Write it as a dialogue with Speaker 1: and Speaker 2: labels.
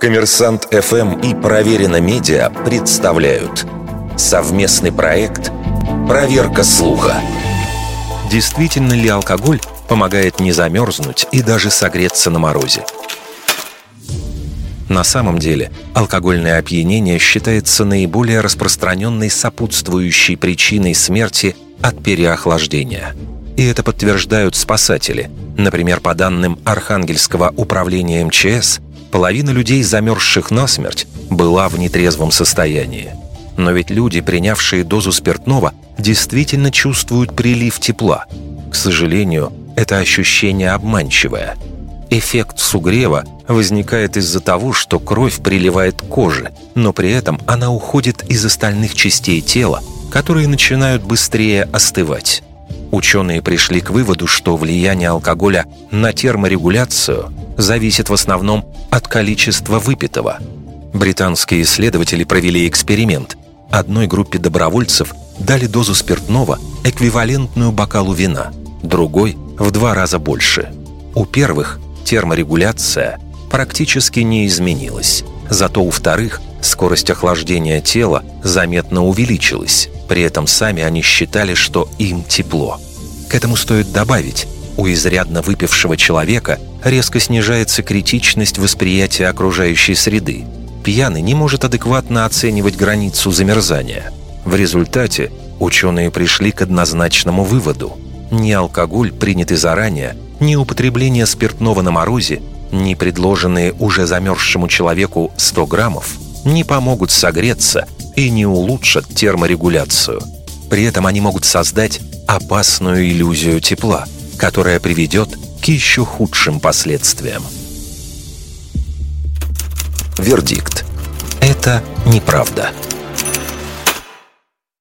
Speaker 1: Коммерсант ФМ и Проверено Медиа представляют совместный проект «Проверка слуха». Действительно ли алкоголь помогает не замерзнуть и даже согреться на морозе? На самом деле, алкогольное опьянение считается наиболее распространенной сопутствующей причиной смерти от переохлаждения. И это подтверждают спасатели. Например, по данным Архангельского управления МЧС, половина людей, замерзших насмерть, была в нетрезвом состоянии. Но ведь люди, принявшие дозу спиртного, действительно чувствуют прилив тепла. К сожалению, это ощущение обманчивое. Эффект сугрева возникает из-за того, что кровь приливает к коже, но при этом она уходит из остальных частей тела, которые начинают быстрее остывать. Ученые пришли к выводу, что влияние алкоголя на терморегуляцию зависит в основном от количества выпитого. Британские исследователи провели эксперимент. Одной группе добровольцев дали дозу спиртного, эквивалентную бокалу вина, другой – в два раза больше. У первых терморегуляция практически не изменилась, зато у вторых скорость охлаждения тела заметно увеличилась, при этом сами они считали, что им тепло. К этому стоит добавить, у изрядно выпившего человека резко снижается критичность восприятия окружающей среды. Пьяный не может адекватно оценивать границу замерзания. В результате ученые пришли к однозначному выводу. Ни алкоголь, принятый заранее, ни употребление спиртного на морозе, ни предложенные уже замерзшему человеку 100 граммов не помогут согреться и не улучшат терморегуляцию. При этом они могут создать опасную иллюзию тепла, которая приведет к еще худшим последствиям. Вердикт. Это неправда.